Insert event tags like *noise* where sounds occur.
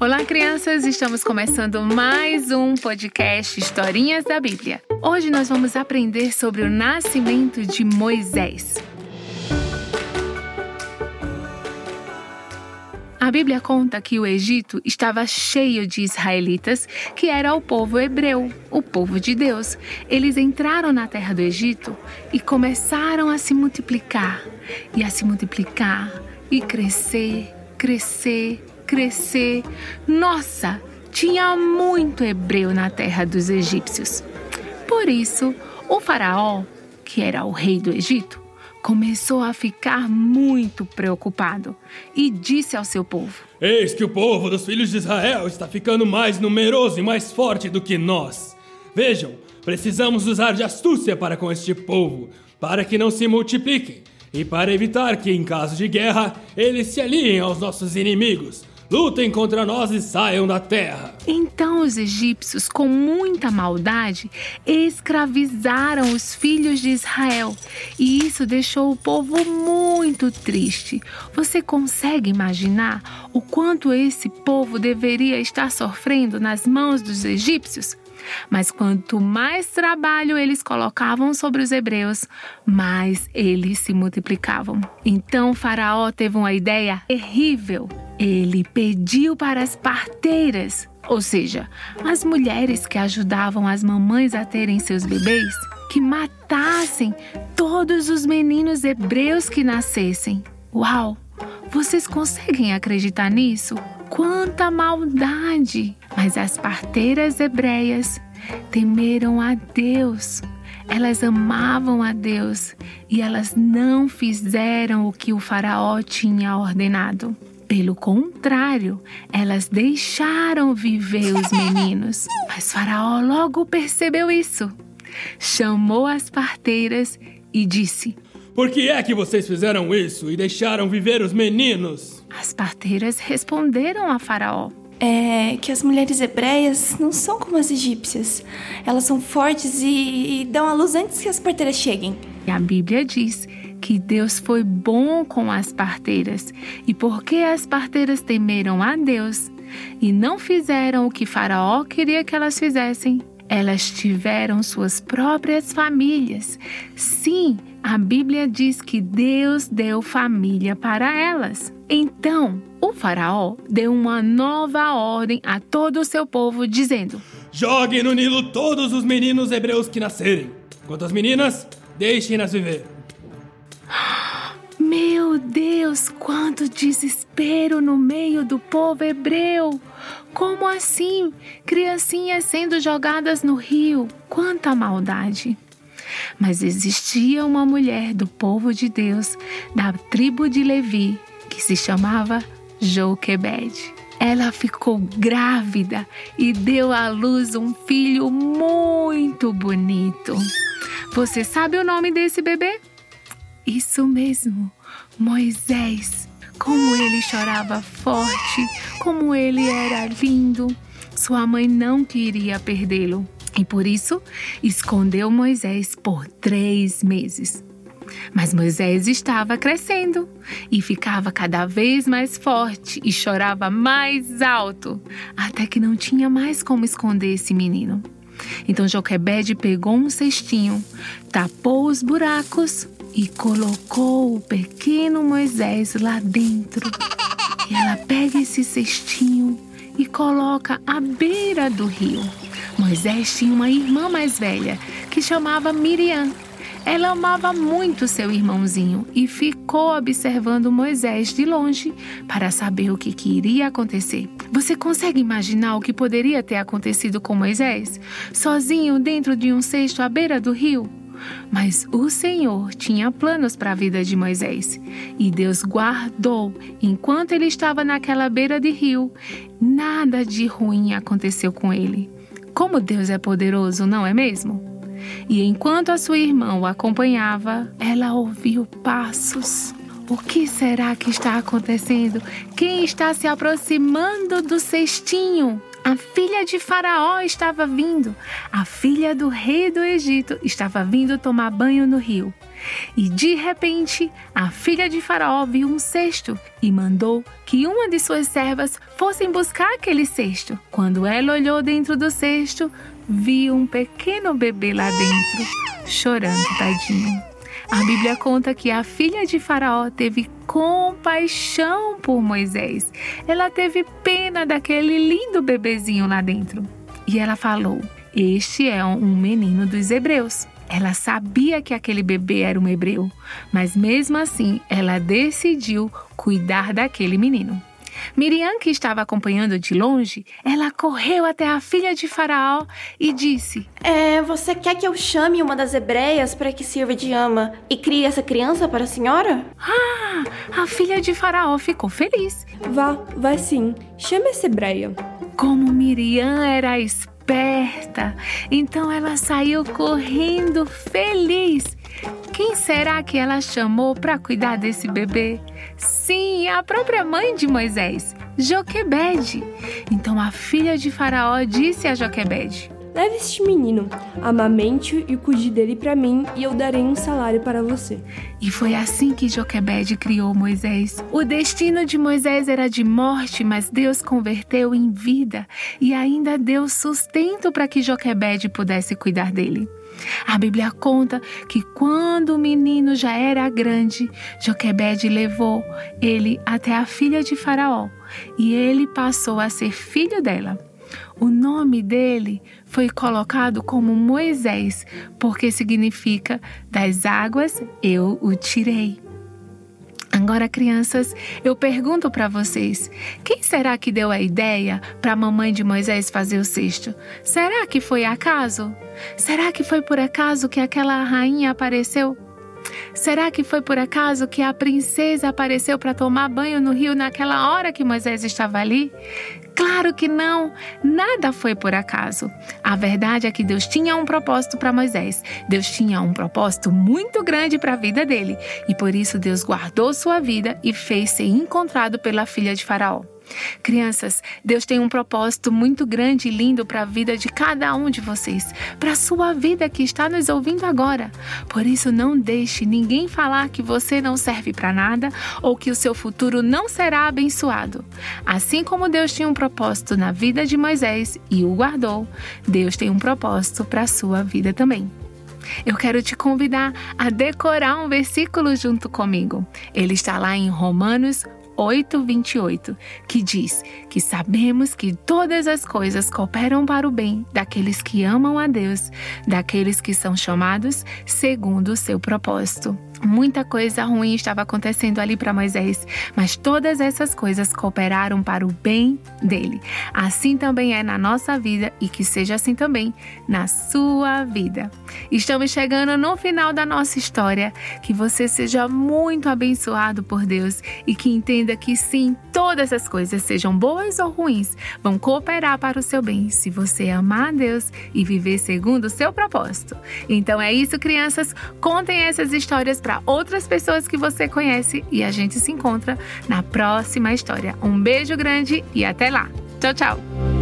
Olá, crianças! Estamos começando mais um podcast Historinhas da Bíblia. Hoje nós vamos aprender sobre o nascimento de Moisés. A Bíblia conta que o Egito estava cheio de israelitas, que era o povo hebreu, o povo de Deus. Eles entraram na terra do Egito e começaram a se multiplicar, e a se multiplicar, e crescer, crescer, crescer. Nossa, tinha muito hebreu na terra dos egípcios. Por isso, o Faraó, que era o rei do Egito, começou a ficar muito preocupado e disse ao seu povo: Eis que o povo dos filhos de Israel está ficando mais numeroso e mais forte do que nós. Vejam, precisamos usar de astúcia para com este povo, para que não se multipliquem e para evitar que, em caso de guerra, eles se aliem aos nossos inimigos Lutem contra nós e saiam da terra. Então os egípcios, com muita maldade, escravizaram os filhos de Israel. E isso deixou o povo muito triste. Você consegue imaginar o quanto esse povo deveria estar sofrendo nas mãos dos egípcios? Mas quanto mais trabalho eles colocavam sobre os hebreus, mais eles se multiplicavam. Então Faraó teve uma ideia terrível. Ele pediu para as parteiras, ou seja, as mulheres que ajudavam as mamães a terem seus bebês, que matassem todos os meninos hebreus que nascessem. Uau! Vocês conseguem acreditar nisso? Quanta maldade! Mas as parteiras hebreias temeram a Deus. Elas amavam a Deus e elas não fizeram o que o Faraó tinha ordenado. Pelo contrário, elas deixaram viver os *laughs* meninos. Mas Faraó logo percebeu isso. Chamou as parteiras e disse: Por que é que vocês fizeram isso e deixaram viver os meninos? As parteiras responderam a Faraó: é que as mulheres hebreias não são como as egípcias. Elas são fortes e, e dão a luz antes que as parteiras cheguem. E a Bíblia diz que Deus foi bom com as parteiras. E porque as parteiras temeram a Deus e não fizeram o que Faraó queria que elas fizessem, elas tiveram suas próprias famílias. Sim, a Bíblia diz que Deus deu família para elas. Então, o Faraó deu uma nova ordem a todo o seu povo, dizendo: Joguem no Nilo todos os meninos hebreus que nascerem. Quanto às meninas, deixem-nas viver. Meu Deus, quanto desespero no meio do povo hebreu! Como assim? Criancinhas sendo jogadas no rio? Quanta maldade! Mas existia uma mulher do povo de Deus, da tribo de Levi, que se chamava Joquebede. Ela ficou grávida e deu à luz um filho muito bonito. Você sabe o nome desse bebê? Isso mesmo, Moisés. Como ele chorava forte, como ele era lindo. Sua mãe não queria perdê-lo e por isso escondeu Moisés por três meses. Mas Moisés estava crescendo e ficava cada vez mais forte e chorava mais alto, até que não tinha mais como esconder esse menino. Então Joquebede pegou um cestinho, tapou os buracos e colocou o pequeno Moisés lá dentro. E ela pega esse cestinho e coloca à beira do rio. Moisés tinha uma irmã mais velha que chamava Miriam. Ela amava muito seu irmãozinho e ficou observando Moisés de longe para saber o que, iria acontecer. Você consegue imaginar o que poderia ter acontecido com Moisés? Sozinho dentro de um cesto à beira do rio? Mas o Senhor tinha planos para a vida de Moisés e Deus guardou enquanto ele estava naquela beira de rio. Nada de ruim aconteceu com ele. Como Deus é poderoso, não é mesmo? E enquanto a sua irmã o acompanhava, ela ouviu passos. O que será que está acontecendo? Quem está se aproximando do cestinho? A filha de Faraó estava vindo. A filha do rei do Egito estava vindo tomar banho no rio. E de repente, a filha de Faraó viu um cesto e mandou que uma de suas servas fossem buscar aquele cesto. Quando ela olhou dentro do cesto, viu um pequeno bebê lá dentro, chorando, tadinho. A Bíblia conta que a filha de Faraó teve compaixão por Moisés. Ela teve pena daquele lindo bebezinho lá dentro. E ela falou: Este é um menino dos hebreus. Ela sabia que aquele bebê era um hebreu, mas mesmo assim ela decidiu cuidar daquele menino. Miriam, que estava acompanhando de longe, ela correu até a filha de Faraó e disse: É, você quer que eu chame uma das hebreias para que sirva de ama e crie essa criança para a senhora? Ah, a filha de Faraó ficou feliz. Vá, vai sim. Chame essa hebreia. Como Miriam era esperta, então ela saiu correndo feliz. Quem será que ela chamou para cuidar desse bebê? Sim, a própria mãe de Moisés, Joquebede. Então a filha de Faraó disse a Joquebede: Leve este menino, amamente e cuide dele para mim, e eu darei um salário para você. E foi assim que Joquebede criou Moisés. O destino de Moisés era de morte, mas Deus converteu em vida e ainda deu sustento para que Joquebede pudesse cuidar dele. A Bíblia conta que quando o menino já era grande, Joquebede levou ele até a filha de Faraó e ele passou a ser filho dela. O nome dele foi colocado como Moisés, porque significa das águas eu o tirei. Agora, crianças, eu pergunto para vocês: quem será que deu a ideia para a mamãe de Moisés fazer o cesto? Será que foi acaso? Será que foi por acaso que aquela rainha apareceu? Será que foi por acaso que a princesa apareceu para tomar banho no rio naquela hora que Moisés estava ali? Claro que não, nada foi por acaso. A verdade é que Deus tinha um propósito para Moisés. Deus tinha um propósito muito grande para a vida dele, e por isso Deus guardou sua vida e fez ser encontrado pela filha de Faraó. Crianças, Deus tem um propósito muito grande e lindo para a vida de cada um de vocês, para a sua vida que está nos ouvindo agora. Por isso, não deixe ninguém falar que você não serve para nada ou que o seu futuro não será abençoado. Assim como Deus tinha um propósito na vida de Moisés e o guardou, Deus tem um propósito para a sua vida também. Eu quero te convidar a decorar um versículo junto comigo. Ele está lá em Romanos 8:28, que diz que sabemos que todas as coisas cooperam para o bem daqueles que amam a Deus, daqueles que são chamados segundo o seu propósito. Muita coisa ruim estava acontecendo ali para Moisés, mas todas essas coisas cooperaram para o bem dele. Assim também é na nossa vida e que seja assim também na sua vida. Estamos chegando no final da nossa história. Que você seja muito abençoado por Deus e que entenda que sim, todas as coisas, sejam boas ou ruins, vão cooperar para o seu bem se você amar a Deus e viver segundo o seu propósito. Então é isso, crianças. Contem essas histórias para outras pessoas que você conhece e a gente se encontra na próxima história. Um beijo grande e até lá. Tchau, tchau.